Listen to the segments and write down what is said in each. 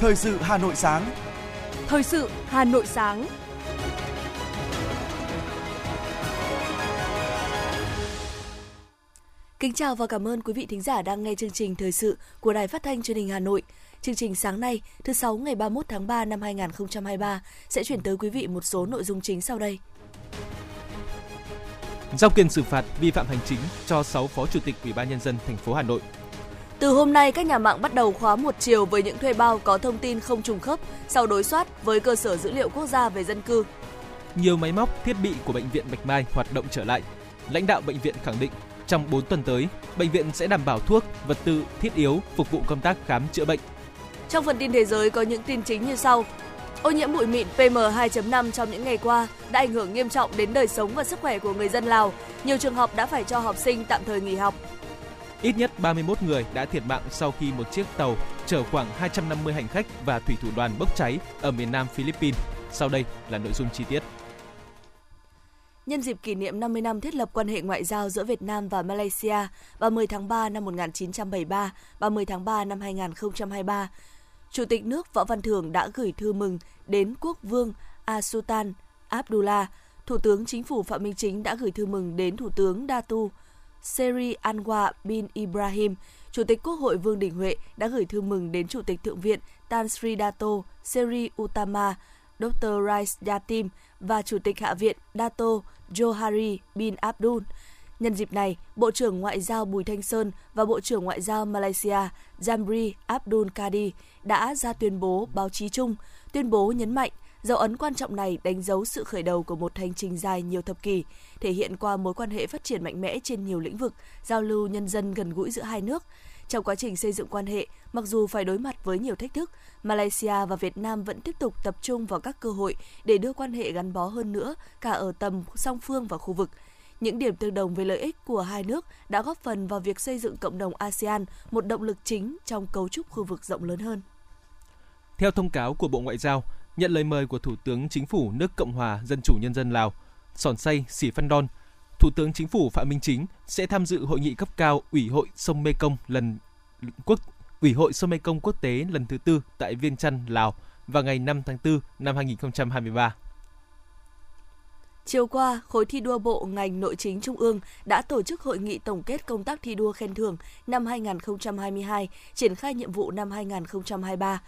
Thời sự Hà Nội sáng. Thời sự Hà Nội sáng. Kính chào và cảm ơn quý vị thính giả đang nghe chương trình thời sự của Đài Phát thanh Truyền hình Hà Nội. Chương trình sáng nay, thứ sáu ngày 31 tháng 3 năm 2023 sẽ chuyển tới quý vị một số nội dung chính sau đây. Giao quyền xử phạt vi phạm hành chính cho 6 phó chủ tịch Ủy ban nhân dân thành phố Hà Nội. Từ hôm nay, các nhà mạng bắt đầu khóa một chiều với những thuê bao có thông tin không trùng khớp sau đối soát với cơ sở dữ liệu quốc gia về dân cư. Nhiều máy móc, thiết bị của bệnh viện Bạch Mai hoạt động trở lại. Lãnh đạo bệnh viện khẳng định trong 4 tuần tới, bệnh viện sẽ đảm bảo thuốc, vật tư thiết yếu phục vụ công tác khám chữa bệnh. Trong phần tin thế giới có những tin chính như sau. Ô nhiễm bụi mịn PM2.5 trong những ngày qua đã ảnh hưởng nghiêm trọng đến đời sống và sức khỏe của người dân Lào. Nhiều trường học đã phải cho học sinh tạm thời nghỉ học. Ít nhất 31 người đã thiệt mạng sau khi một chiếc tàu chở khoảng 250 hành khách và thủy thủ đoàn bốc cháy ở miền Nam Philippines. Sau đây là nội dung chi tiết. Nhân dịp kỷ niệm 50 năm thiết lập quan hệ ngoại giao giữa Việt Nam và Malaysia 30 tháng 3 năm 1973 30 tháng 3 năm 2023, Chủ tịch nước Võ Văn Thưởng đã gửi thư mừng đến quốc vương Asutan Abdullah. Thủ tướng Chính phủ Phạm Minh Chính đã gửi thư mừng đến Thủ tướng Datu Seri Anwar bin Ibrahim. Chủ tịch Quốc hội Vương Đình Huệ đã gửi thư mừng đến Chủ tịch Thượng viện Tan Sri Dato Seri Utama, Dr. Rais Yatim và Chủ tịch Hạ viện Dato Johari bin Abdul. Nhân dịp này, Bộ trưởng Ngoại giao Bùi Thanh Sơn và Bộ trưởng Ngoại giao Malaysia Jamri Abdul Kadi đã ra tuyên bố báo chí chung. Tuyên bố nhấn mạnh, dấu ấn quan trọng này đánh dấu sự khởi đầu của một hành trình dài nhiều thập kỷ, thể hiện qua mối quan hệ phát triển mạnh mẽ trên nhiều lĩnh vực, giao lưu nhân dân gần gũi giữa hai nước. Trong quá trình xây dựng quan hệ, mặc dù phải đối mặt với nhiều thách thức, Malaysia và Việt Nam vẫn tiếp tục tập trung vào các cơ hội để đưa quan hệ gắn bó hơn nữa cả ở tầm song phương và khu vực. Những điểm tương đồng về lợi ích của hai nước đã góp phần vào việc xây dựng cộng đồng ASEAN một động lực chính trong cấu trúc khu vực rộng lớn hơn. Theo thông cáo của Bộ Ngoại giao, nhận lời mời của Thủ tướng Chính phủ nước Cộng hòa Dân chủ Nhân dân Lào, Sòn Say sì Phan Đon, Thủ tướng Chính phủ Phạm Minh Chính sẽ tham dự hội nghị cấp cao Ủy hội sông Mekong lần quốc Ủy hội sông Mekong quốc tế lần thứ tư tại Viên Chăn, Lào vào ngày 5 tháng 4 năm 2023. Chiều qua, khối thi đua bộ ngành nội chính Trung ương đã tổ chức hội nghị tổng kết công tác thi đua khen thưởng năm 2022, triển khai nhiệm vụ năm 2023.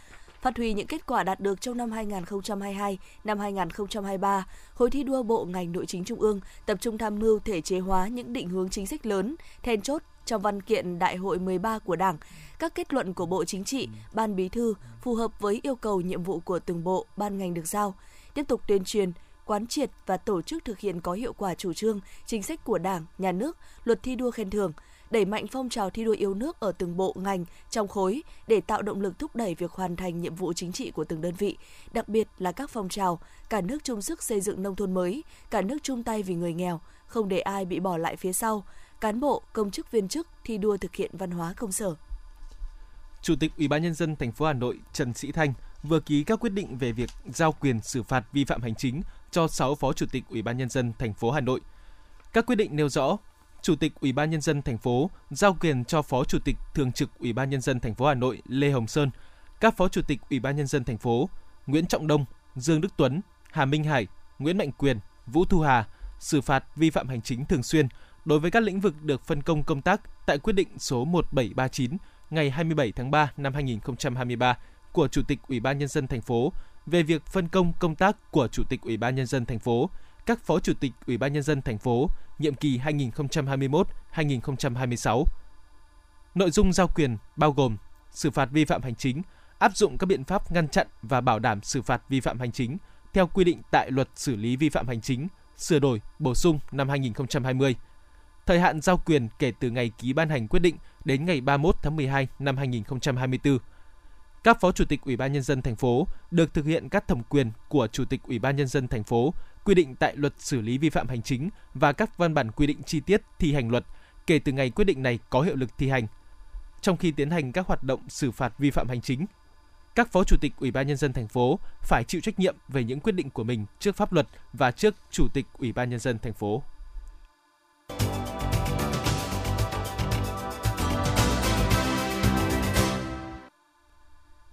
Phát huy những kết quả đạt được trong năm 2022, năm 2023, khối thi đua bộ ngành nội chính Trung ương tập trung tham mưu thể chế hóa những định hướng chính sách lớn, then chốt trong văn kiện Đại hội 13 của Đảng, các kết luận của Bộ Chính trị, Ban Bí thư phù hợp với yêu cầu nhiệm vụ của từng bộ, ban ngành được giao, tiếp tục tuyên truyền, quán triệt và tổ chức thực hiện có hiệu quả chủ trương, chính sách của Đảng, Nhà nước, luật thi đua khen thưởng, đẩy mạnh phong trào thi đua yêu nước ở từng bộ ngành trong khối để tạo động lực thúc đẩy việc hoàn thành nhiệm vụ chính trị của từng đơn vị, đặc biệt là các phong trào cả nước chung sức xây dựng nông thôn mới, cả nước chung tay vì người nghèo, không để ai bị bỏ lại phía sau, cán bộ, công chức viên chức thi đua thực hiện văn hóa công sở. Chủ tịch Ủy ban nhân dân thành phố Hà Nội Trần Sĩ Thanh vừa ký các quyết định về việc giao quyền xử phạt vi phạm hành chính cho 6 phó chủ tịch Ủy ban nhân dân thành phố Hà Nội. Các quyết định nêu rõ, Chủ tịch Ủy ban nhân dân thành phố giao quyền cho Phó Chủ tịch Thường trực Ủy ban nhân dân thành phố Hà Nội Lê Hồng Sơn, các Phó Chủ tịch Ủy ban nhân dân thành phố Nguyễn Trọng Đông, Dương Đức Tuấn, Hà Minh Hải, Nguyễn Mạnh Quyền, Vũ Thu Hà xử phạt vi phạm hành chính thường xuyên đối với các lĩnh vực được phân công công tác tại quyết định số 1739 ngày 27 tháng 3 năm 2023 của Chủ tịch Ủy ban nhân dân thành phố về việc phân công công tác của Chủ tịch Ủy ban nhân dân thành phố, các Phó Chủ tịch Ủy ban nhân dân thành phố nhiệm kỳ 2021-2026. Nội dung giao quyền bao gồm xử phạt vi phạm hành chính, áp dụng các biện pháp ngăn chặn và bảo đảm xử phạt vi phạm hành chính theo quy định tại Luật xử lý vi phạm hành chính sửa đổi, bổ sung năm 2020. Thời hạn giao quyền kể từ ngày ký ban hành quyết định đến ngày 31 tháng 12 năm 2024. Các phó chủ tịch Ủy ban nhân dân thành phố được thực hiện các thẩm quyền của chủ tịch Ủy ban nhân dân thành phố quy định tại Luật xử lý vi phạm hành chính và các văn bản quy định chi tiết thi hành luật kể từ ngày quyết định này có hiệu lực thi hành. Trong khi tiến hành các hoạt động xử phạt vi phạm hành chính, các phó chủ tịch Ủy ban nhân dân thành phố phải chịu trách nhiệm về những quyết định của mình trước pháp luật và trước chủ tịch Ủy ban nhân dân thành phố.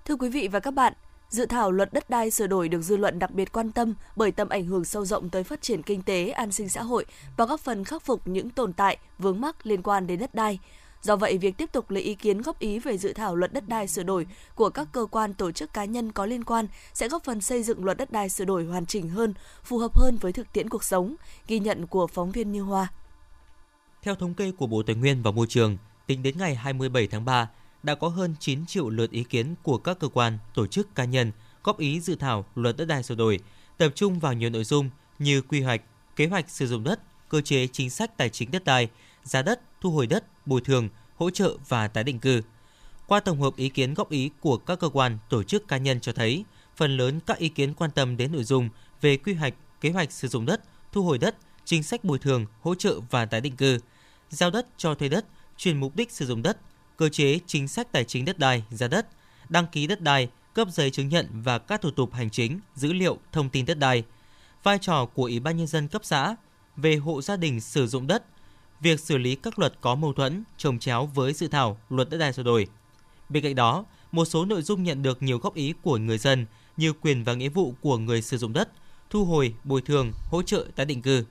Thưa quý vị và các bạn, Dự thảo luật đất đai sửa đổi được dư luận đặc biệt quan tâm bởi tầm ảnh hưởng sâu rộng tới phát triển kinh tế, an sinh xã hội và góp phần khắc phục những tồn tại, vướng mắc liên quan đến đất đai. Do vậy, việc tiếp tục lấy ý kiến góp ý về dự thảo luật đất đai sửa đổi của các cơ quan tổ chức cá nhân có liên quan sẽ góp phần xây dựng luật đất đai sửa đổi hoàn chỉnh hơn, phù hợp hơn với thực tiễn cuộc sống, ghi nhận của phóng viên Như Hoa. Theo thống kê của Bộ Tài nguyên và Môi trường, tính đến ngày 27 tháng 3, đã có hơn 9 triệu lượt ý kiến của các cơ quan, tổ chức cá nhân góp ý dự thảo luật đất đai sửa đổi, tập trung vào nhiều nội dung như quy hoạch, kế hoạch sử dụng đất, cơ chế chính sách tài chính đất đai, giá đất, thu hồi đất, bồi thường, hỗ trợ và tái định cư. Qua tổng hợp ý kiến góp ý của các cơ quan, tổ chức cá nhân cho thấy, phần lớn các ý kiến quan tâm đến nội dung về quy hoạch, kế hoạch sử dụng đất, thu hồi đất, chính sách bồi thường, hỗ trợ và tái định cư, giao đất cho thuê đất, chuyển mục đích sử dụng đất, cơ chế chính sách tài chính đất đai, giá đất, đăng ký đất đai, cấp giấy chứng nhận và các thủ tục hành chính, dữ liệu, thông tin đất đai, vai trò của Ủy ban nhân dân cấp xã về hộ gia đình sử dụng đất, việc xử lý các luật có mâu thuẫn, trồng chéo với dự thảo luật đất đai sửa đổi. Bên cạnh đó, một số nội dung nhận được nhiều góp ý của người dân như quyền và nghĩa vụ của người sử dụng đất, thu hồi, bồi thường, hỗ trợ tái định cư.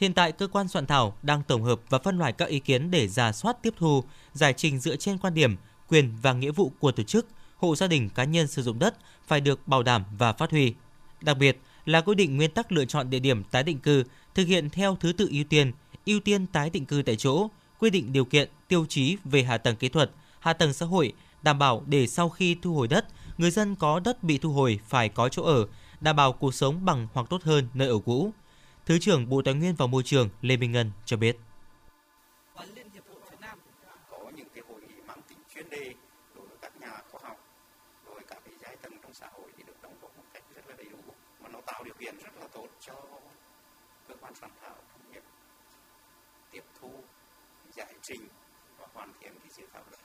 Hiện tại, cơ quan soạn thảo đang tổng hợp và phân loại các ý kiến để giả soát tiếp thu, giải trình dựa trên quan điểm, quyền và nghĩa vụ của tổ chức, hộ gia đình cá nhân sử dụng đất phải được bảo đảm và phát huy. Đặc biệt là quy định nguyên tắc lựa chọn địa điểm tái định cư thực hiện theo thứ tự ưu tiên, ưu tiên tái định cư tại chỗ, quy định điều kiện, tiêu chí về hạ tầng kỹ thuật, hạ tầng xã hội, đảm bảo để sau khi thu hồi đất, người dân có đất bị thu hồi phải có chỗ ở, đảm bảo cuộc sống bằng hoặc tốt hơn nơi ở cũ. Thứ trưởng Bộ Tài nguyên và Môi trường Lê Minh Ngân cho biết. Liên Hiệp hội Việt Nam có những cái hội nghị mang tính chuyên đề đối với các nhà khoa học, rồi các cái giai tầng trong xã hội thì được đóng góp một cách rất là đầy đủ mà nó tạo điều kiện rất là tốt cho cơ quan soạn thảo trong việc tiếp thu, giải trình và hoàn thiện cái dự thảo luật.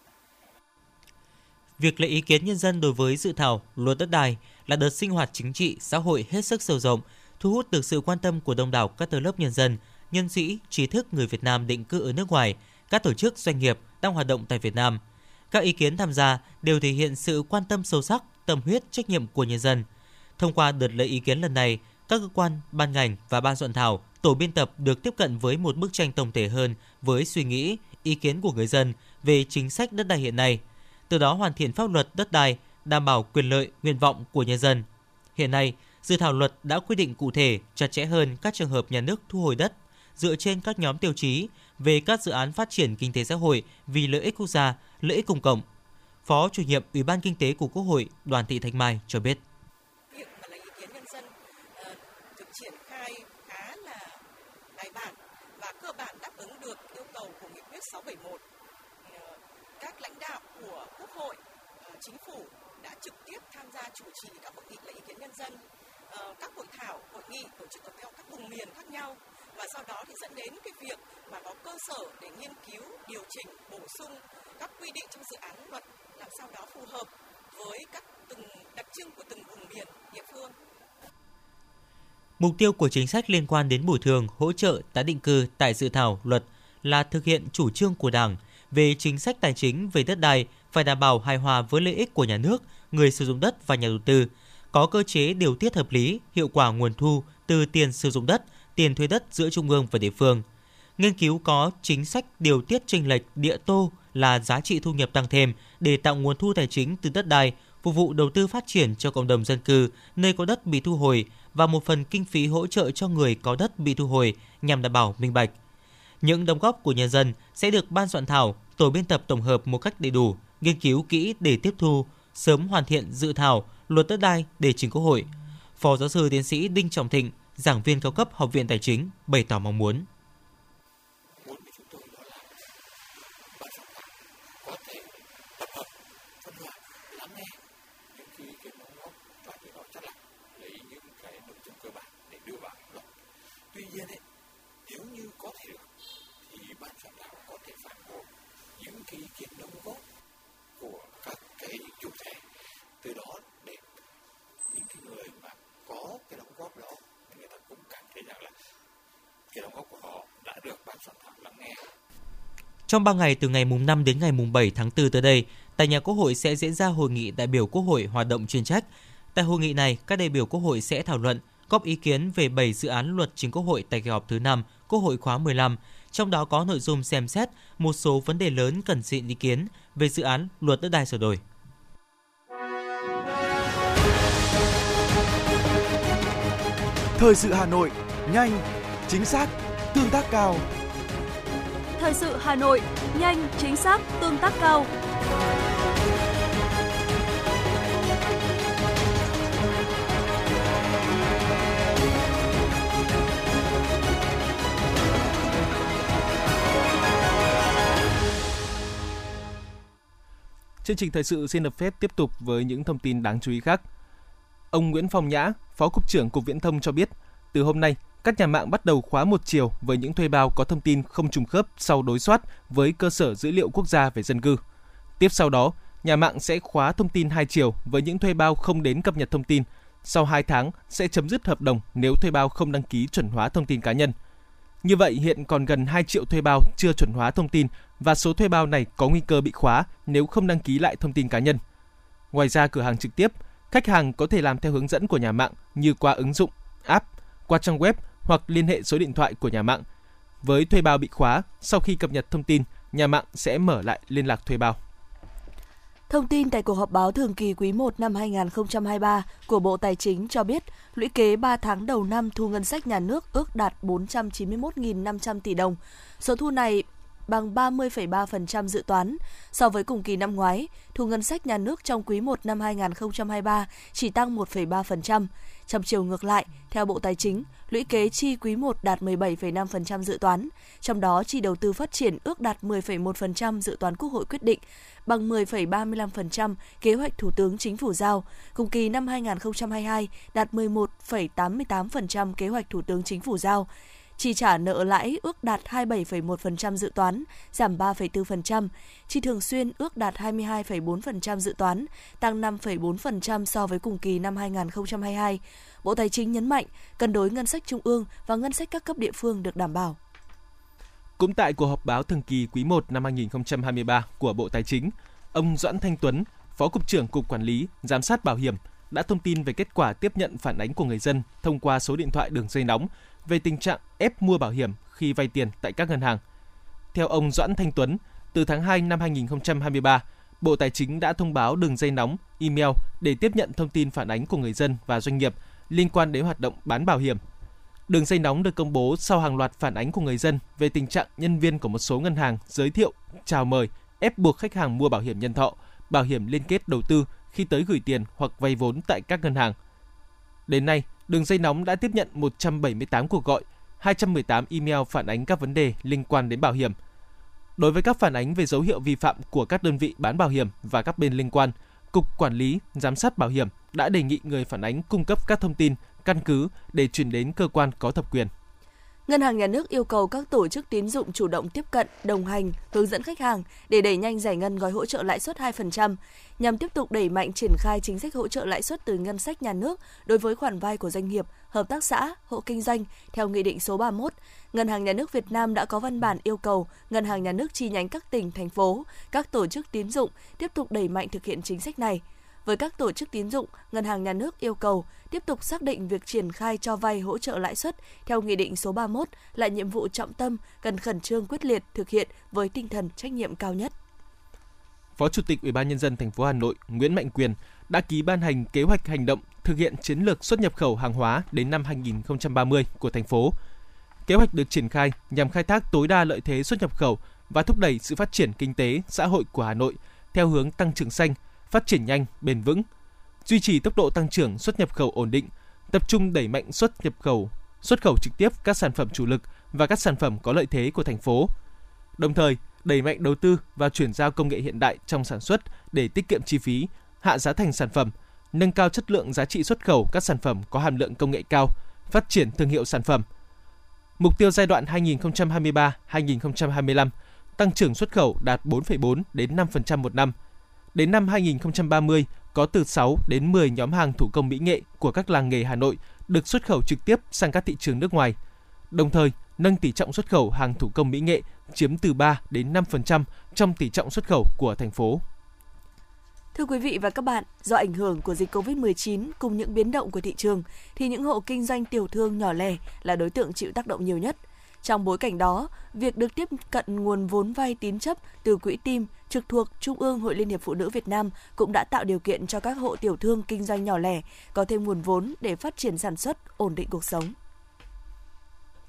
Việc lấy ý kiến nhân dân đối với dự thảo luật đất đai là đợt sinh hoạt chính trị, xã hội hết sức sâu rộng, thu hút được sự quan tâm của đông đảo các tầng lớp nhân dân, nhân sĩ, trí thức người Việt Nam định cư ở nước ngoài, các tổ chức doanh nghiệp đang hoạt động tại Việt Nam. Các ý kiến tham gia đều thể hiện sự quan tâm sâu sắc, tâm huyết, trách nhiệm của nhân dân. Thông qua đợt lấy ý kiến lần này, các cơ quan, ban ngành và ban soạn thảo, tổ biên tập được tiếp cận với một bức tranh tổng thể hơn với suy nghĩ, ý kiến của người dân về chính sách đất đai hiện nay, từ đó hoàn thiện pháp luật đất đai, đảm bảo quyền lợi, nguyện vọng của nhân dân. Hiện nay, dự thảo luật đã quy định cụ thể, chặt chẽ hơn các trường hợp nhà nước thu hồi đất dựa trên các nhóm tiêu chí về các dự án phát triển kinh tế xã hội vì lợi ích quốc gia, lợi ích công cộng. Phó chủ nhiệm Ủy ban Kinh tế của Quốc hội Đoàn Thị Thanh Mai cho biết. Việc mà lấy ý kiến nhân dân ờ, được triển khai khá là bài bản và cơ bản đáp ứng được yêu cầu của nghị quyết 671. Ờ, các lãnh đạo của Quốc hội, ờ, chính phủ đã trực tiếp tham gia chủ trì các hội nghị lấy ý kiến nhân dân, Ờ, các hội thảo, hội nghị tổ chức ở theo các vùng miền khác nhau và sau đó thì dẫn đến cái việc mà có cơ sở để nghiên cứu, điều chỉnh, bổ sung các quy định trong dự án luật làm sao đó phù hợp với các từng đặc trưng của từng vùng miền, địa phương. Mục tiêu của chính sách liên quan đến bồi thường, hỗ trợ tái định cư tại dự thảo luật là thực hiện chủ trương của Đảng về chính sách tài chính về đất đai phải đảm bảo hài hòa với lợi ích của nhà nước, người sử dụng đất và nhà đầu tư, có cơ chế điều tiết hợp lý, hiệu quả nguồn thu từ tiền sử dụng đất, tiền thuê đất giữa trung ương và địa phương. Nghiên cứu có chính sách điều tiết chênh lệch địa tô là giá trị thu nhập tăng thêm để tạo nguồn thu tài chính từ đất đai phục vụ đầu tư phát triển cho cộng đồng dân cư nơi có đất bị thu hồi và một phần kinh phí hỗ trợ cho người có đất bị thu hồi nhằm đảm bảo minh bạch. Những đóng góp của nhân dân sẽ được ban soạn thảo, tổ biên tập tổng hợp một cách đầy đủ, nghiên cứu kỹ để tiếp thu, sớm hoàn thiện dự thảo luật đất đai để trình Quốc hội. Phó giáo sư tiến sĩ Đinh Trọng Thịnh, giảng viên cao cấp Học viện Tài chính bày tỏ mong muốn. Tuy nhiên nếu như có thể được thì ban soạn thảo có thể phản những cái ý kiến đóng góp của các cái chủ thể từ đó để những cái người mà có cái đóng góp đó thì người ta cũng cảm thấy rằng là cái đóng góp của họ đã được ban soạn thảo lắng nghe Trong 3 ngày từ ngày mùng 5 đến ngày mùng 7 tháng 4 tới đây, tại nhà Quốc hội sẽ diễn ra hội nghị đại biểu Quốc hội hoạt động chuyên trách. Tại hội nghị này, các đại biểu Quốc hội sẽ thảo luận, góp ý kiến về 7 dự án luật chính Quốc hội tại kỳ họp thứ 5 Quốc hội khóa 15, trong đó có nội dung xem xét một số vấn đề lớn cần xin ý kiến về dự án luật đất đai sửa đổi. Thời sự Hà Nội, nhanh, chính xác, tương tác cao. Thời sự Hà Nội, nhanh, chính xác, tương tác cao. Chương trình thời sự xin được phép tiếp tục với những thông tin đáng chú ý khác. Ông Nguyễn Phong Nhã, Phó Cục trưởng Cục Viễn thông cho biết, từ hôm nay, các nhà mạng bắt đầu khóa một chiều với những thuê bao có thông tin không trùng khớp sau đối soát với cơ sở dữ liệu quốc gia về dân cư. Tiếp sau đó, nhà mạng sẽ khóa thông tin hai chiều với những thuê bao không đến cập nhật thông tin. Sau 2 tháng sẽ chấm dứt hợp đồng nếu thuê bao không đăng ký chuẩn hóa thông tin cá nhân. Như vậy hiện còn gần 2 triệu thuê bao chưa chuẩn hóa thông tin và số thuê bao này có nguy cơ bị khóa nếu không đăng ký lại thông tin cá nhân. Ngoài ra cửa hàng trực tiếp, khách hàng có thể làm theo hướng dẫn của nhà mạng như qua ứng dụng, app, qua trang web hoặc liên hệ số điện thoại của nhà mạng. Với thuê bao bị khóa, sau khi cập nhật thông tin, nhà mạng sẽ mở lại liên lạc thuê bao. Thông tin tại cuộc họp báo thường kỳ quý 1 năm 2023 của Bộ Tài chính cho biết, lũy kế 3 tháng đầu năm thu ngân sách nhà nước ước đạt 491.500 tỷ đồng. Số thu này bằng 30,3% dự toán. So với cùng kỳ năm ngoái, thu ngân sách nhà nước trong quý 1 năm 2023 chỉ tăng 1,3%. Trong chiều ngược lại, theo Bộ Tài chính, lũy kế chi quý 1 đạt 17,5% dự toán, trong đó chi đầu tư phát triển ước đạt 10,1% dự toán Quốc hội quyết định, bằng 10,35% kế hoạch Thủ tướng Chính phủ giao. Cùng kỳ năm 2022 đạt 11,88% kế hoạch Thủ tướng Chính phủ giao. Chi trả nợ lãi ước đạt 27,1% dự toán, giảm 3,4%. Chi thường xuyên ước đạt 22,4% dự toán, tăng 5,4% so với cùng kỳ năm 2022. Bộ Tài chính nhấn mạnh cân đối ngân sách trung ương và ngân sách các cấp địa phương được đảm bảo. Cũng tại cuộc họp báo thường kỳ quý 1 năm 2023 của Bộ Tài chính, ông Doãn Thanh Tuấn, Phó Cục trưởng Cục Quản lý, Giám sát Bảo hiểm đã thông tin về kết quả tiếp nhận phản ánh của người dân thông qua số điện thoại đường dây nóng về tình trạng ép mua bảo hiểm khi vay tiền tại các ngân hàng. Theo ông Doãn Thanh Tuấn, từ tháng 2 năm 2023, Bộ Tài chính đã thông báo đường dây nóng, email để tiếp nhận thông tin phản ánh của người dân và doanh nghiệp liên quan đến hoạt động bán bảo hiểm. Đường dây nóng được công bố sau hàng loạt phản ánh của người dân về tình trạng nhân viên của một số ngân hàng giới thiệu, chào mời, ép buộc khách hàng mua bảo hiểm nhân thọ, bảo hiểm liên kết đầu tư khi tới gửi tiền hoặc vay vốn tại các ngân hàng. Đến nay, đường dây nóng đã tiếp nhận 178 cuộc gọi, 218 email phản ánh các vấn đề liên quan đến bảo hiểm. Đối với các phản ánh về dấu hiệu vi phạm của các đơn vị bán bảo hiểm và các bên liên quan, Cục Quản lý, Giám sát Bảo hiểm đã đề nghị người phản ánh cung cấp các thông tin, căn cứ để chuyển đến cơ quan có thẩm quyền. Ngân hàng Nhà nước yêu cầu các tổ chức tín dụng chủ động tiếp cận, đồng hành, hướng dẫn khách hàng để đẩy nhanh giải ngân gói hỗ trợ lãi suất 2% nhằm tiếp tục đẩy mạnh triển khai chính sách hỗ trợ lãi suất từ ngân sách nhà nước đối với khoản vay của doanh nghiệp, hợp tác xã, hộ kinh doanh theo Nghị định số 31. Ngân hàng Nhà nước Việt Nam đã có văn bản yêu cầu Ngân hàng Nhà nước chi nhánh các tỉnh, thành phố, các tổ chức tín dụng tiếp tục đẩy mạnh thực hiện chính sách này. Với các tổ chức tín dụng, Ngân hàng Nhà nước yêu cầu tiếp tục xác định việc triển khai cho vay hỗ trợ lãi suất theo Nghị định số 31 là nhiệm vụ trọng tâm, cần khẩn trương quyết liệt thực hiện với tinh thần trách nhiệm cao nhất. Phó Chủ tịch Ủy ban nhân dân thành phố Hà Nội Nguyễn Mạnh Quyền đã ký ban hành kế hoạch hành động thực hiện chiến lược xuất nhập khẩu hàng hóa đến năm 2030 của thành phố. Kế hoạch được triển khai nhằm khai thác tối đa lợi thế xuất nhập khẩu và thúc đẩy sự phát triển kinh tế, xã hội của Hà Nội theo hướng tăng trưởng xanh, phát triển nhanh, bền vững, duy trì tốc độ tăng trưởng xuất nhập khẩu ổn định, tập trung đẩy mạnh xuất nhập khẩu, xuất khẩu trực tiếp các sản phẩm chủ lực và các sản phẩm có lợi thế của thành phố. Đồng thời, đẩy mạnh đầu tư và chuyển giao công nghệ hiện đại trong sản xuất để tiết kiệm chi phí, hạ giá thành sản phẩm, nâng cao chất lượng giá trị xuất khẩu các sản phẩm có hàm lượng công nghệ cao, phát triển thương hiệu sản phẩm. Mục tiêu giai đoạn 2023-2025 tăng trưởng xuất khẩu đạt 4,4 đến 5% một năm. Đến năm 2030 có từ 6 đến 10 nhóm hàng thủ công mỹ nghệ của các làng nghề Hà Nội được xuất khẩu trực tiếp sang các thị trường nước ngoài. Đồng thời, nâng tỷ trọng xuất khẩu hàng thủ công mỹ nghệ chiếm từ 3 đến 5% trong tỷ trọng xuất khẩu của thành phố. Thưa quý vị và các bạn, do ảnh hưởng của dịch COVID-19 cùng những biến động của thị trường thì những hộ kinh doanh tiểu thương nhỏ lẻ là đối tượng chịu tác động nhiều nhất. Trong bối cảnh đó, việc được tiếp cận nguồn vốn vay tín chấp từ quỹ tim trực thuộc Trung ương Hội Liên hiệp Phụ nữ Việt Nam cũng đã tạo điều kiện cho các hộ tiểu thương kinh doanh nhỏ lẻ có thêm nguồn vốn để phát triển sản xuất, ổn định cuộc sống.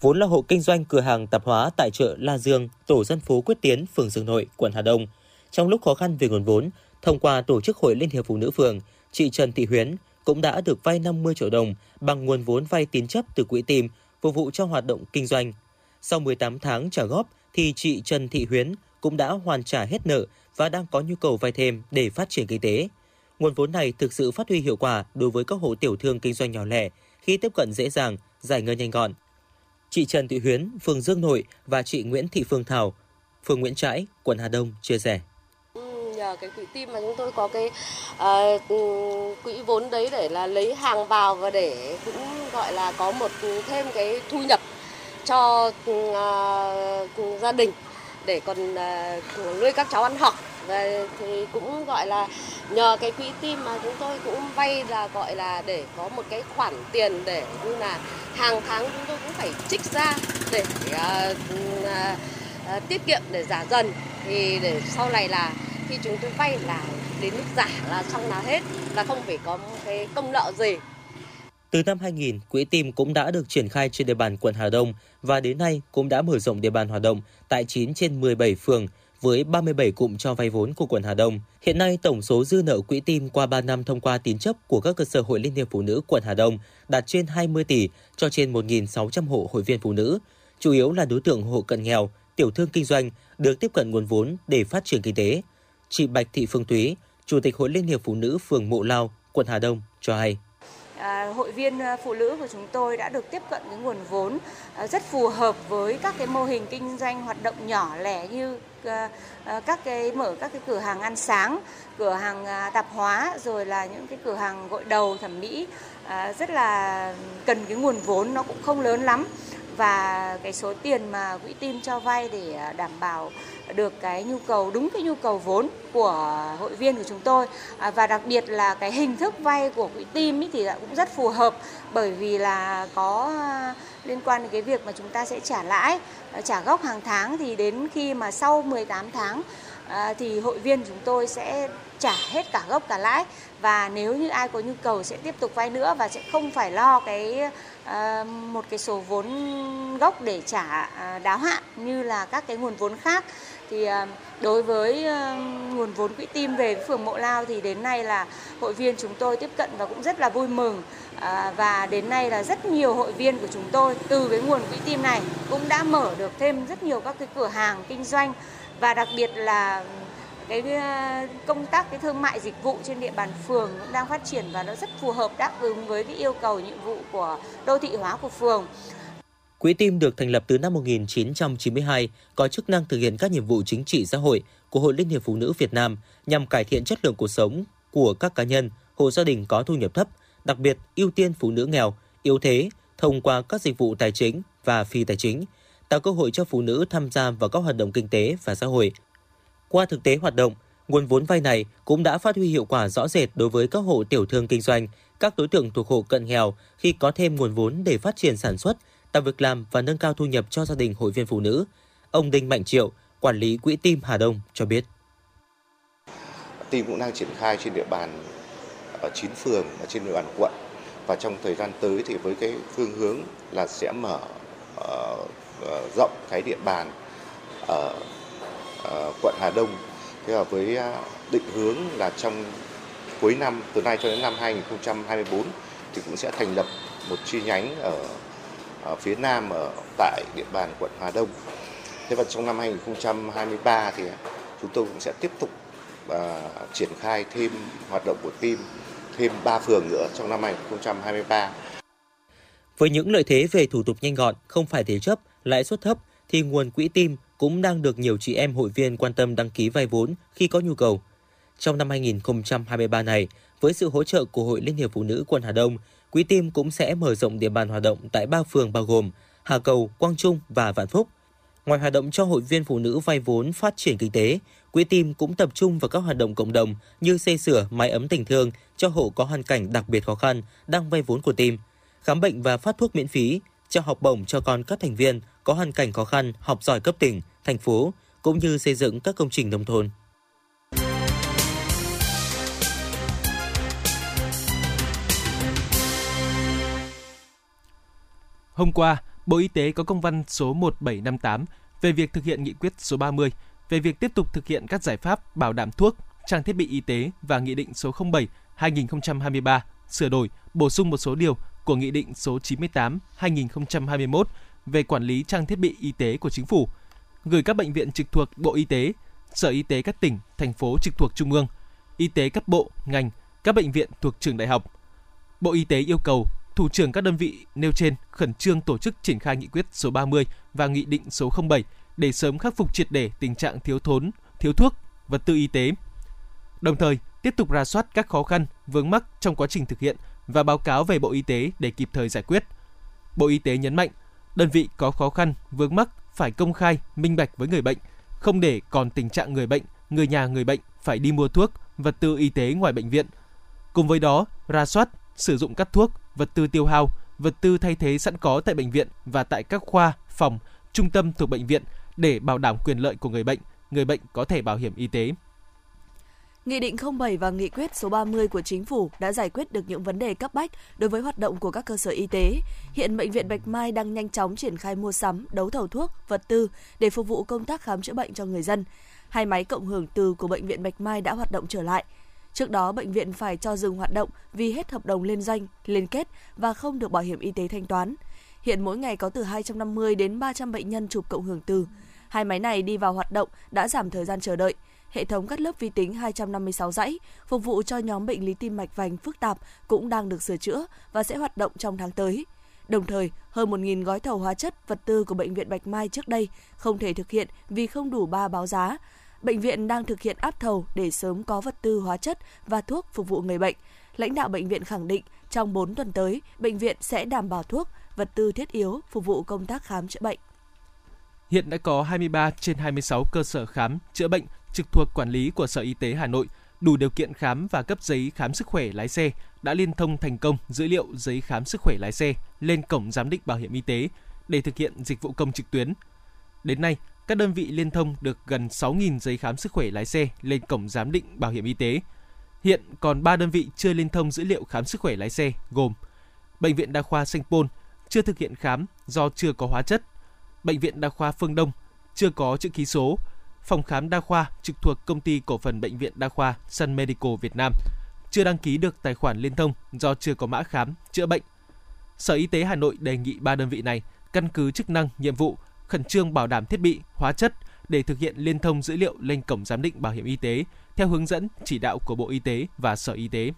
Vốn là hộ kinh doanh cửa hàng tạp hóa tại chợ La Dương, tổ dân phố Quyết Tiến, phường Dương Nội, quận Hà Đông. Trong lúc khó khăn về nguồn vốn, thông qua tổ chức Hội Liên hiệp Phụ nữ phường, chị Trần Thị Huyến cũng đã được vay 50 triệu đồng bằng nguồn vốn vay tín chấp từ quỹ tìm phục vụ cho hoạt động kinh doanh. Sau 18 tháng trả góp thì chị Trần Thị Huyến cũng đã hoàn trả hết nợ và đang có nhu cầu vay thêm để phát triển kinh tế. Nguồn vốn này thực sự phát huy hiệu quả đối với các hộ tiểu thương kinh doanh nhỏ lẻ khi tiếp cận dễ dàng, giải ngân nhanh gọn. Chị Trần Thị Huyến, phường Dương Nội và chị Nguyễn Thị Phương Thảo, phường Nguyễn Trãi, quận Hà Đông chia sẻ ừ, nhờ cái quỹ tim mà chúng tôi có cái uh, quỹ vốn đấy để là lấy hàng vào và để cũng gọi là có một thêm cái thu nhập cho uh, gia đình để còn uh, nuôi các cháu ăn học. Và thì cũng gọi là nhờ cái quỹ tim mà chúng tôi cũng vay là gọi là để có một cái khoản tiền để như là hàng tháng chúng tôi cũng phải trích ra để uh, uh, uh, tiết kiệm để giả dần. Thì để sau này là khi chúng tôi vay là đến lúc giả là xong là hết là không phải có một cái công nợ gì từ năm 2000, Quỹ tim cũng đã được triển khai trên địa bàn quận Hà Đông và đến nay cũng đã mở rộng địa bàn hoạt động tại 9 trên 17 phường với 37 cụm cho vay vốn của quận Hà Đông. Hiện nay, tổng số dư nợ quỹ tim qua 3 năm thông qua tín chấp của các cơ sở Hội Liên hiệp Phụ nữ quận Hà Đông đạt trên 20 tỷ cho trên 1.600 hộ hội viên phụ nữ, chủ yếu là đối tượng hộ cận nghèo, tiểu thương kinh doanh được tiếp cận nguồn vốn để phát triển kinh tế. Chị Bạch Thị Phương Thúy, Chủ tịch Hội Liên hiệp Phụ nữ phường Mộ Lao, quận Hà Đông cho hay. À, hội viên à, phụ nữ của chúng tôi đã được tiếp cận cái nguồn vốn à, rất phù hợp với các cái mô hình kinh doanh hoạt động nhỏ lẻ như các cái mở các cái cửa hàng ăn sáng, cửa hàng tạp hóa rồi là những cái cửa hàng gội đầu thẩm mỹ. Rất là cần cái nguồn vốn nó cũng không lớn lắm và cái số tiền mà quỹ tim cho vay để à, đảm bảo được cái nhu cầu đúng cái nhu cầu vốn của hội viên của chúng tôi. À, và đặc biệt là cái hình thức vay của quỹ tim thì cũng rất phù hợp bởi vì là có à, liên quan đến cái việc mà chúng ta sẽ trả lãi à, trả gốc hàng tháng thì đến khi mà sau 18 tháng thì hội viên chúng tôi sẽ trả hết cả gốc cả lãi. Và nếu như ai có nhu cầu sẽ tiếp tục vay nữa và sẽ không phải lo cái À, một cái số vốn gốc để trả à, đáo hạn như là các cái nguồn vốn khác. Thì à, đối với ờ, nguồn vốn quỹ tim về phường Mộ Lao thì đến nay là hội viên chúng tôi tiếp cận và cũng rất là vui mừng. Và đến nay là rất nhiều hội viên của chúng tôi từ cái nguồn quỹ tim này cũng đã mở được thêm rất nhiều các cái cửa hàng kinh doanh. Và đặc biệt là cái ờ, công tác cái thương mại dịch vụ trên địa bàn phường cũng đang phát triển và nó rất phù hợp đáp ứng với cái yêu cầu nhiệm vụ của đô thị hóa của phường. Quỹ tim được thành lập từ năm 1992, có chức năng thực hiện các nhiệm vụ chính trị xã hội của Hội Liên hiệp Phụ nữ Việt Nam nhằm cải thiện chất lượng cuộc sống của các cá nhân, hộ gia đình có thu nhập thấp, đặc biệt ưu tiên phụ nữ nghèo, yếu thế thông qua các dịch vụ tài chính và phi tài chính, tạo cơ hội cho phụ nữ tham gia vào các hoạt động kinh tế và xã hội. Qua thực tế hoạt động, nguồn vốn vay này cũng đã phát huy hiệu quả rõ rệt đối với các hộ tiểu thương kinh doanh, các đối tượng thuộc hộ cận nghèo khi có thêm nguồn vốn để phát triển sản xuất, tạo việc làm và nâng cao thu nhập cho gia đình hội viên phụ nữ. Ông Đinh Mạnh Triệu, quản lý quỹ tim Hà Đông cho biết. Tim cũng đang triển khai trên địa bàn ở 9 phường ở trên địa bàn quận và trong thời gian tới thì với cái phương hướng là sẽ mở uh, rộng cái địa bàn ở uh, quận Hà Đông thế và với à, định hướng là trong cuối năm từ nay cho đến năm 2024 thì cũng sẽ thành lập một chi nhánh ở ở phía Nam ở tại địa bàn quận Hà Đông. Thế và trong năm 2023 thì à, chúng tôi cũng sẽ tiếp tục uh, triển khai thêm hoạt động của team thêm 3 phường nữa trong năm 2023. Với những lợi thế về thủ tục nhanh gọn, không phải thế chấp, lãi suất thấp thì nguồn quỹ tim cũng đang được nhiều chị em hội viên quan tâm đăng ký vay vốn khi có nhu cầu. Trong năm 2023 này, với sự hỗ trợ của Hội Liên hiệp Phụ nữ quận Hà Đông, Quỹ tim cũng sẽ mở rộng địa bàn hoạt động tại ba phường bao gồm Hà Cầu, Quang Trung và Vạn Phúc. Ngoài hoạt động cho hội viên phụ nữ vay vốn phát triển kinh tế, Quỹ tim cũng tập trung vào các hoạt động cộng đồng như xây sửa mái ấm tình thương cho hộ có hoàn cảnh đặc biệt khó khăn đang vay vốn của tim, khám bệnh và phát thuốc miễn phí, trao học bổng cho con các thành viên có hoàn cảnh khó khăn học giỏi cấp tỉnh, thành phố, cũng như xây dựng các công trình nông thôn. Hôm qua, Bộ Y tế có công văn số 1758 về việc thực hiện nghị quyết số 30 về việc tiếp tục thực hiện các giải pháp bảo đảm thuốc, trang thiết bị y tế và Nghị định số 07/2023 sửa đổi, bổ sung một số điều của Nghị định số 98/2021 về quản lý trang thiết bị y tế của Chính phủ, gửi các bệnh viện trực thuộc Bộ Y tế, Sở Y tế các tỉnh, thành phố trực thuộc Trung ương, Y tế các bộ, ngành, các bệnh viện thuộc trường đại học. Bộ Y tế yêu cầu thủ trưởng các đơn vị nêu trên khẩn trương tổ chức triển khai nghị quyết số 30 và nghị định số 07 để sớm khắc phục triệt để tình trạng thiếu thốn, thiếu thuốc, vật tư y tế. Đồng thời, tiếp tục ra soát các khó khăn, vướng mắc trong quá trình thực hiện và báo cáo về Bộ Y tế để kịp thời giải quyết. Bộ Y tế nhấn mạnh, đơn vị có khó khăn, vướng mắc phải công khai, minh bạch với người bệnh, không để còn tình trạng người bệnh, người nhà người bệnh phải đi mua thuốc, vật tư y tế ngoài bệnh viện. Cùng với đó, ra soát, sử dụng các thuốc, vật tư tiêu hao, vật tư thay thế sẵn có tại bệnh viện và tại các khoa, phòng, trung tâm thuộc bệnh viện để bảo đảm quyền lợi của người bệnh, người bệnh có thể bảo hiểm y tế. Nghị định 07 và nghị quyết số 30 của chính phủ đã giải quyết được những vấn đề cấp bách đối với hoạt động của các cơ sở y tế. Hiện bệnh viện Bạch Mai đang nhanh chóng triển khai mua sắm, đấu thầu thuốc, vật tư để phục vụ công tác khám chữa bệnh cho người dân. Hai máy cộng hưởng từ của bệnh viện Bạch Mai đã hoạt động trở lại. Trước đó, bệnh viện phải cho dừng hoạt động vì hết hợp đồng liên doanh, liên kết và không được bảo hiểm y tế thanh toán. Hiện mỗi ngày có từ 250 đến 300 bệnh nhân chụp cộng hưởng từ. Hai máy này đi vào hoạt động đã giảm thời gian chờ đợi. Hệ thống cắt lớp vi tính 256 dãy phục vụ cho nhóm bệnh lý tim mạch vành phức tạp cũng đang được sửa chữa và sẽ hoạt động trong tháng tới. Đồng thời, hơn 1.000 gói thầu hóa chất, vật tư của Bệnh viện Bạch Mai trước đây không thể thực hiện vì không đủ ba báo giá. Bệnh viện đang thực hiện áp thầu để sớm có vật tư hóa chất và thuốc phục vụ người bệnh. Lãnh đạo bệnh viện khẳng định trong 4 tuần tới, bệnh viện sẽ đảm bảo thuốc, vật tư thiết yếu phục vụ công tác khám chữa bệnh. Hiện đã có 23 trên 26 cơ sở khám chữa bệnh trực thuộc quản lý của Sở Y tế Hà Nội đủ điều kiện khám và cấp giấy khám sức khỏe lái xe đã liên thông thành công dữ liệu giấy khám sức khỏe lái xe lên cổng giám định bảo hiểm y tế để thực hiện dịch vụ công trực tuyến. Đến nay, các đơn vị liên thông được gần 6.000 giấy khám sức khỏe lái xe lên cổng giám định bảo hiểm y tế. Hiện còn 3 đơn vị chưa liên thông dữ liệu khám sức khỏe lái xe gồm Bệnh viện Đa khoa Sanh Pôn chưa thực hiện khám do chưa có hóa chất, Bệnh viện Đa khoa Phương Đông chưa có chữ ký số, phòng khám đa khoa trực thuộc công ty cổ phần bệnh viện đa khoa Sun Medical Việt Nam chưa đăng ký được tài khoản liên thông do chưa có mã khám chữa bệnh. Sở Y tế Hà Nội đề nghị ba đơn vị này căn cứ chức năng, nhiệm vụ, khẩn trương bảo đảm thiết bị, hóa chất để thực hiện liên thông dữ liệu lên cổng giám định bảo hiểm y tế theo hướng dẫn chỉ đạo của Bộ Y tế và Sở Y tế.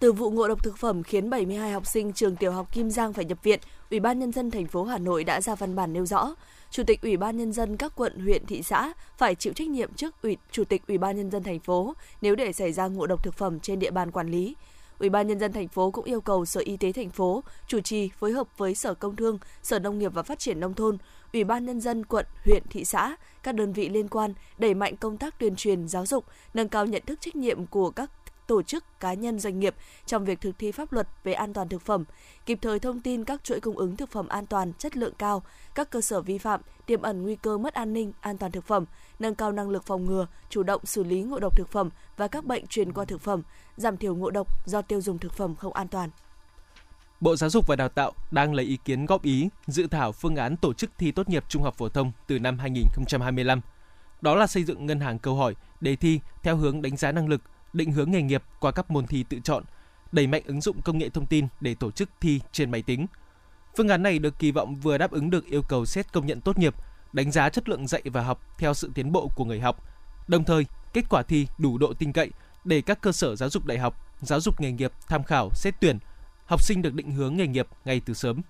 Từ vụ ngộ độc thực phẩm khiến 72 học sinh trường tiểu học Kim Giang phải nhập viện, Ủy ban nhân dân thành phố Hà Nội đã ra văn bản nêu rõ, Chủ tịch Ủy ban nhân dân các quận, huyện, thị xã phải chịu trách nhiệm trước ủy Chủ tịch Ủy ban nhân dân thành phố nếu để xảy ra ngộ độc thực phẩm trên địa bàn quản lý. Ủy ban nhân dân thành phố cũng yêu cầu Sở Y tế thành phố chủ trì phối hợp với Sở Công Thương, Sở Nông nghiệp và Phát triển nông thôn, Ủy ban nhân dân quận, huyện, thị xã, các đơn vị liên quan đẩy mạnh công tác tuyên truyền giáo dục, nâng cao nhận thức trách nhiệm của các tổ chức, cá nhân doanh nghiệp trong việc thực thi pháp luật về an toàn thực phẩm, kịp thời thông tin các chuỗi cung ứng thực phẩm an toàn, chất lượng cao, các cơ sở vi phạm, tiềm ẩn nguy cơ mất an ninh, an toàn thực phẩm, nâng cao năng lực phòng ngừa, chủ động xử lý ngộ độc thực phẩm và các bệnh truyền qua thực phẩm, giảm thiểu ngộ độc do tiêu dùng thực phẩm không an toàn. Bộ Giáo dục và Đào tạo đang lấy ý kiến góp ý dự thảo phương án tổ chức thi tốt nghiệp trung học phổ thông từ năm 2025. Đó là xây dựng ngân hàng câu hỏi, đề thi theo hướng đánh giá năng lực, định hướng nghề nghiệp qua các môn thi tự chọn, đẩy mạnh ứng dụng công nghệ thông tin để tổ chức thi trên máy tính. Phương án này được kỳ vọng vừa đáp ứng được yêu cầu xét công nhận tốt nghiệp, đánh giá chất lượng dạy và học theo sự tiến bộ của người học. Đồng thời, kết quả thi đủ độ tin cậy để các cơ sở giáo dục đại học, giáo dục nghề nghiệp tham khảo xét tuyển, học sinh được định hướng nghề nghiệp ngay từ sớm.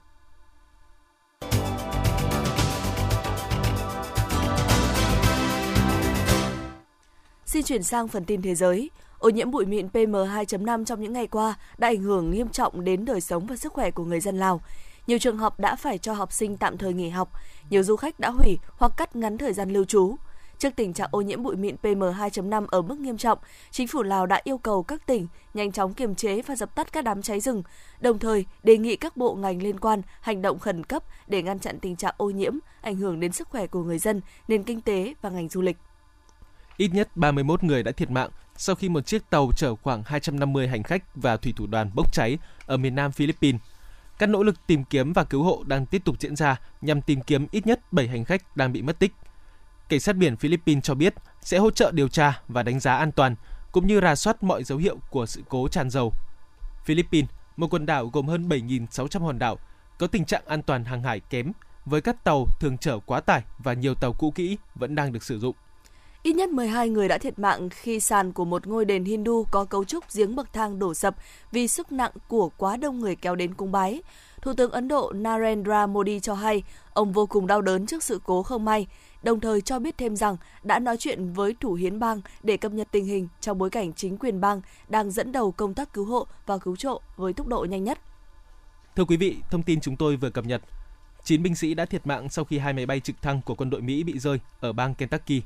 Xin chuyển sang phần tin thế giới. Ô nhiễm bụi mịn PM2.5 trong những ngày qua đã ảnh hưởng nghiêm trọng đến đời sống và sức khỏe của người dân Lào. nhiều trường học đã phải cho học sinh tạm thời nghỉ học, nhiều du khách đã hủy hoặc cắt ngắn thời gian lưu trú. Trước tình trạng ô nhiễm bụi mịn PM2.5 ở mức nghiêm trọng, chính phủ Lào đã yêu cầu các tỉnh nhanh chóng kiềm chế và dập tắt các đám cháy rừng, đồng thời đề nghị các bộ ngành liên quan hành động khẩn cấp để ngăn chặn tình trạng ô nhiễm, ảnh hưởng đến sức khỏe của người dân, nền kinh tế và ngành du lịch. Ít nhất 31 người đã thiệt mạng sau khi một chiếc tàu chở khoảng 250 hành khách và thủy thủ đoàn bốc cháy ở miền nam Philippines. Các nỗ lực tìm kiếm và cứu hộ đang tiếp tục diễn ra nhằm tìm kiếm ít nhất 7 hành khách đang bị mất tích. Cảnh sát biển Philippines cho biết sẽ hỗ trợ điều tra và đánh giá an toàn, cũng như rà soát mọi dấu hiệu của sự cố tràn dầu. Philippines, một quần đảo gồm hơn 7.600 hòn đảo, có tình trạng an toàn hàng hải kém, với các tàu thường chở quá tải và nhiều tàu cũ kỹ vẫn đang được sử dụng. Ít nhất 12 người đã thiệt mạng khi sàn của một ngôi đền Hindu có cấu trúc giếng bậc thang đổ sập vì sức nặng của quá đông người kéo đến cung bái. Thủ tướng Ấn Độ Narendra Modi cho hay ông vô cùng đau đớn trước sự cố không may, đồng thời cho biết thêm rằng đã nói chuyện với thủ hiến bang để cập nhật tình hình trong bối cảnh chính quyền bang đang dẫn đầu công tác cứu hộ và cứu trợ với tốc độ nhanh nhất. Thưa quý vị, thông tin chúng tôi vừa cập nhật. 9 binh sĩ đã thiệt mạng sau khi hai máy bay trực thăng của quân đội Mỹ bị rơi ở bang Kentucky.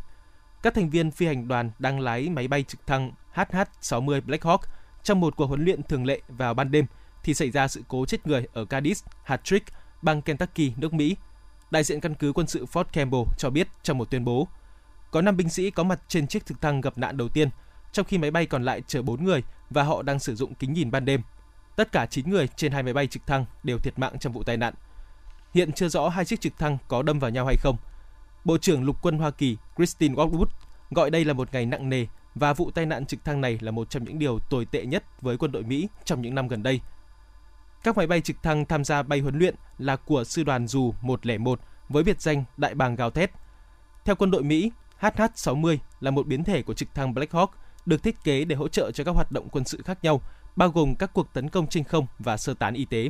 Các thành viên phi hành đoàn đang lái máy bay trực thăng HH-60 Black Hawk trong một cuộc huấn luyện thường lệ vào ban đêm thì xảy ra sự cố chết người ở Cadiz, Hattrick, bang Kentucky, nước Mỹ. Đại diện căn cứ quân sự Fort Campbell cho biết trong một tuyên bố, có 5 binh sĩ có mặt trên chiếc trực thăng gặp nạn đầu tiên, trong khi máy bay còn lại chở 4 người và họ đang sử dụng kính nhìn ban đêm. Tất cả 9 người trên hai máy bay trực thăng đều thiệt mạng trong vụ tai nạn. Hiện chưa rõ hai chiếc trực thăng có đâm vào nhau hay không. Bộ trưởng Lục quân Hoa Kỳ Christine Wildwood gọi đây là một ngày nặng nề và vụ tai nạn trực thăng này là một trong những điều tồi tệ nhất với quân đội Mỹ trong những năm gần đây. Các máy bay trực thăng tham gia bay huấn luyện là của sư đoàn dù 101 với biệt danh Đại bàng gào thét. Theo quân đội Mỹ, HH-60 là một biến thể của trực thăng Black Hawk được thiết kế để hỗ trợ cho các hoạt động quân sự khác nhau, bao gồm các cuộc tấn công trên không và sơ tán y tế.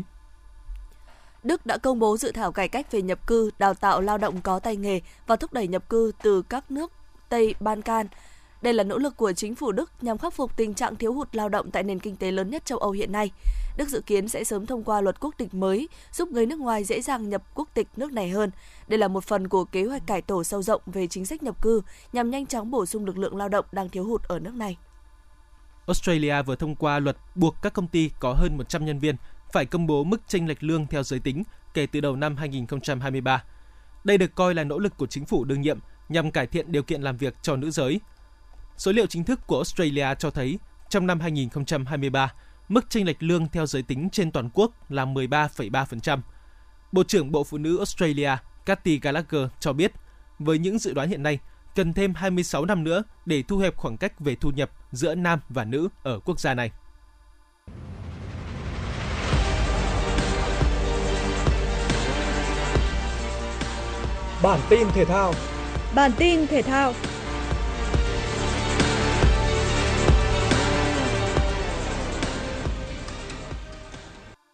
Đức đã công bố dự thảo cải cách về nhập cư, đào tạo lao động có tay nghề và thúc đẩy nhập cư từ các nước Tây Ban Can. Đây là nỗ lực của chính phủ Đức nhằm khắc phục tình trạng thiếu hụt lao động tại nền kinh tế lớn nhất châu Âu hiện nay. Đức dự kiến sẽ sớm thông qua luật quốc tịch mới, giúp người nước ngoài dễ dàng nhập quốc tịch nước này hơn. Đây là một phần của kế hoạch cải tổ sâu rộng về chính sách nhập cư nhằm nhanh chóng bổ sung lực lượng lao động đang thiếu hụt ở nước này. Australia vừa thông qua luật buộc các công ty có hơn 100 nhân viên phải công bố mức chênh lệch lương theo giới tính kể từ đầu năm 2023. Đây được coi là nỗ lực của chính phủ đương nhiệm nhằm cải thiện điều kiện làm việc cho nữ giới. Số liệu chính thức của Australia cho thấy trong năm 2023, mức chênh lệch lương theo giới tính trên toàn quốc là 13,3%. Bộ trưởng Bộ Phụ nữ Australia Cathy Gallagher cho biết, với những dự đoán hiện nay, cần thêm 26 năm nữa để thu hẹp khoảng cách về thu nhập giữa nam và nữ ở quốc gia này. Bản tin thể thao. Bản tin thể thao.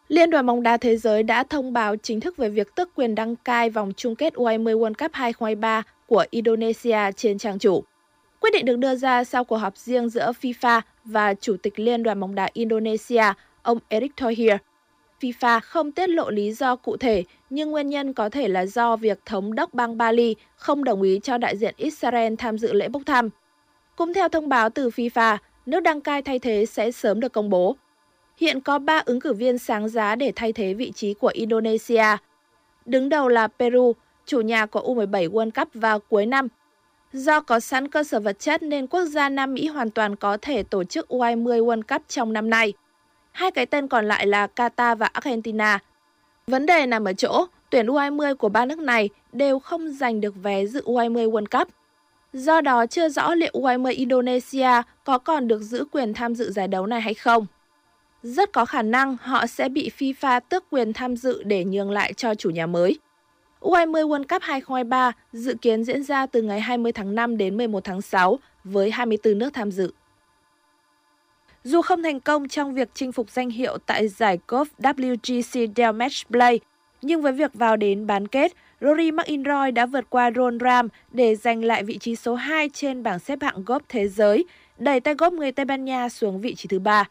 Liên đoàn bóng đá thế giới đã thông báo chính thức về việc tước quyền đăng cai vòng chung kết U20 World Cup 2023 của Indonesia trên trang chủ. Quyết định được đưa ra sau cuộc họp riêng giữa FIFA và Chủ tịch Liên đoàn bóng đá Indonesia, ông Erick Thohir. FIFA không tiết lộ lý do cụ thể, nhưng nguyên nhân có thể là do việc thống đốc bang Bali không đồng ý cho đại diện Israel tham dự lễ bốc thăm. Cũng theo thông báo từ FIFA, nước đăng cai thay thế sẽ sớm được công bố. Hiện có 3 ứng cử viên sáng giá để thay thế vị trí của Indonesia. Đứng đầu là Peru, chủ nhà của U17 World Cup vào cuối năm. Do có sẵn cơ sở vật chất nên quốc gia Nam Mỹ hoàn toàn có thể tổ chức U20 World Cup trong năm nay. Hai cái tên còn lại là Qatar và Argentina. Vấn đề nằm ở chỗ, tuyển U20 của ba nước này đều không giành được vé dự U20 World Cup. Do đó chưa rõ liệu U20 Indonesia có còn được giữ quyền tham dự giải đấu này hay không. Rất có khả năng họ sẽ bị FIFA tước quyền tham dự để nhường lại cho chủ nhà mới. U20 World Cup 2023 dự kiến diễn ra từ ngày 20 tháng 5 đến 11 tháng 6 với 24 nước tham dự. Dù không thành công trong việc chinh phục danh hiệu tại giải golf WGC Dell Match Play, nhưng với việc vào đến bán kết, Rory McIlroy đã vượt qua Ron Ram để giành lại vị trí số 2 trên bảng xếp hạng golf thế giới, đẩy tay golf người Tây Ban Nha xuống vị trí thứ ba.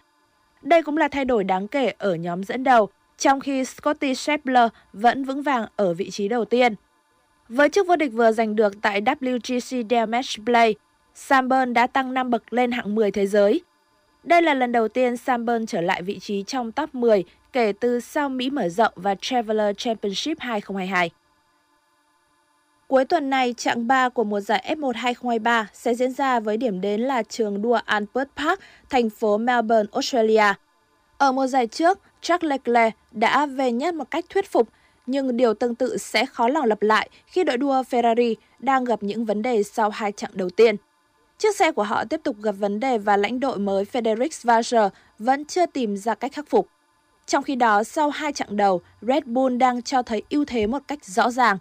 Đây cũng là thay đổi đáng kể ở nhóm dẫn đầu, trong khi Scotty Scheffler vẫn vững vàng ở vị trí đầu tiên. Với chức vô địch vừa giành được tại WGC Dell Match Play, Sam Burn đã tăng 5 bậc lên hạng 10 thế giới. Đây là lần đầu tiên Samburn trở lại vị trí trong top 10 kể từ sau Mỹ mở rộng và Traveler Championship 2022. Cuối tuần này, chặng 3 của mùa giải F1 2023 sẽ diễn ra với điểm đến là trường đua Albert Park, thành phố Melbourne, Australia. Ở mùa giải trước, Charles Leclerc đã về nhất một cách thuyết phục, nhưng điều tương tự sẽ khó lòng lặp lại khi đội đua Ferrari đang gặp những vấn đề sau hai chặng đầu tiên. Chiếc xe của họ tiếp tục gặp vấn đề và lãnh đội mới Frederic Vasseur vẫn chưa tìm ra cách khắc phục. Trong khi đó, sau hai chặng đầu, Red Bull đang cho thấy ưu thế một cách rõ ràng.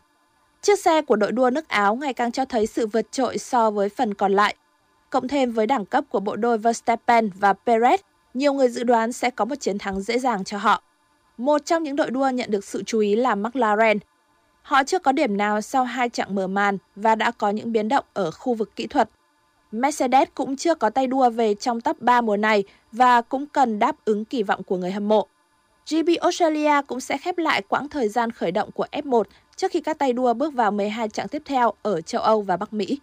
Chiếc xe của đội đua nước Áo ngày càng cho thấy sự vượt trội so với phần còn lại. Cộng thêm với đẳng cấp của bộ đôi Verstappen và Perez, nhiều người dự đoán sẽ có một chiến thắng dễ dàng cho họ. Một trong những đội đua nhận được sự chú ý là McLaren. Họ chưa có điểm nào sau hai chặng mở màn và đã có những biến động ở khu vực kỹ thuật. Mercedes cũng chưa có tay đua về trong top 3 mùa này và cũng cần đáp ứng kỳ vọng của người hâm mộ. GB Australia cũng sẽ khép lại quãng thời gian khởi động của F1 trước khi các tay đua bước vào 12 chặng tiếp theo ở châu Âu và Bắc Mỹ.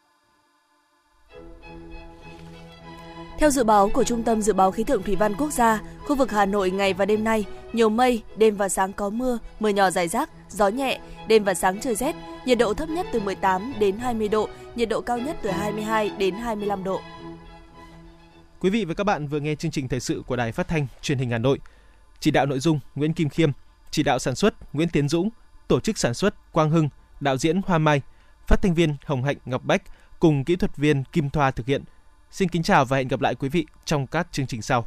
Theo dự báo của Trung tâm Dự báo Khí tượng Thủy văn Quốc gia, khu vực Hà Nội ngày và đêm nay nhiều mây, đêm và sáng có mưa, mưa nhỏ rải rác, gió nhẹ, đêm và sáng trời rét, nhiệt độ thấp nhất từ 18 đến 20 độ, nhiệt độ cao nhất từ 22 đến 25 độ. Quý vị và các bạn vừa nghe chương trình thời sự của Đài Phát thanh Truyền hình Hà Nội. Chỉ đạo nội dung Nguyễn Kim Khiêm, chỉ đạo sản xuất Nguyễn Tiến Dũng, tổ chức sản xuất Quang Hưng, đạo diễn Hoa Mai, phát thanh viên Hồng Hạnh Ngọc Bách cùng kỹ thuật viên Kim Thoa thực hiện. Xin kính chào và hẹn gặp lại quý vị trong các chương trình sau.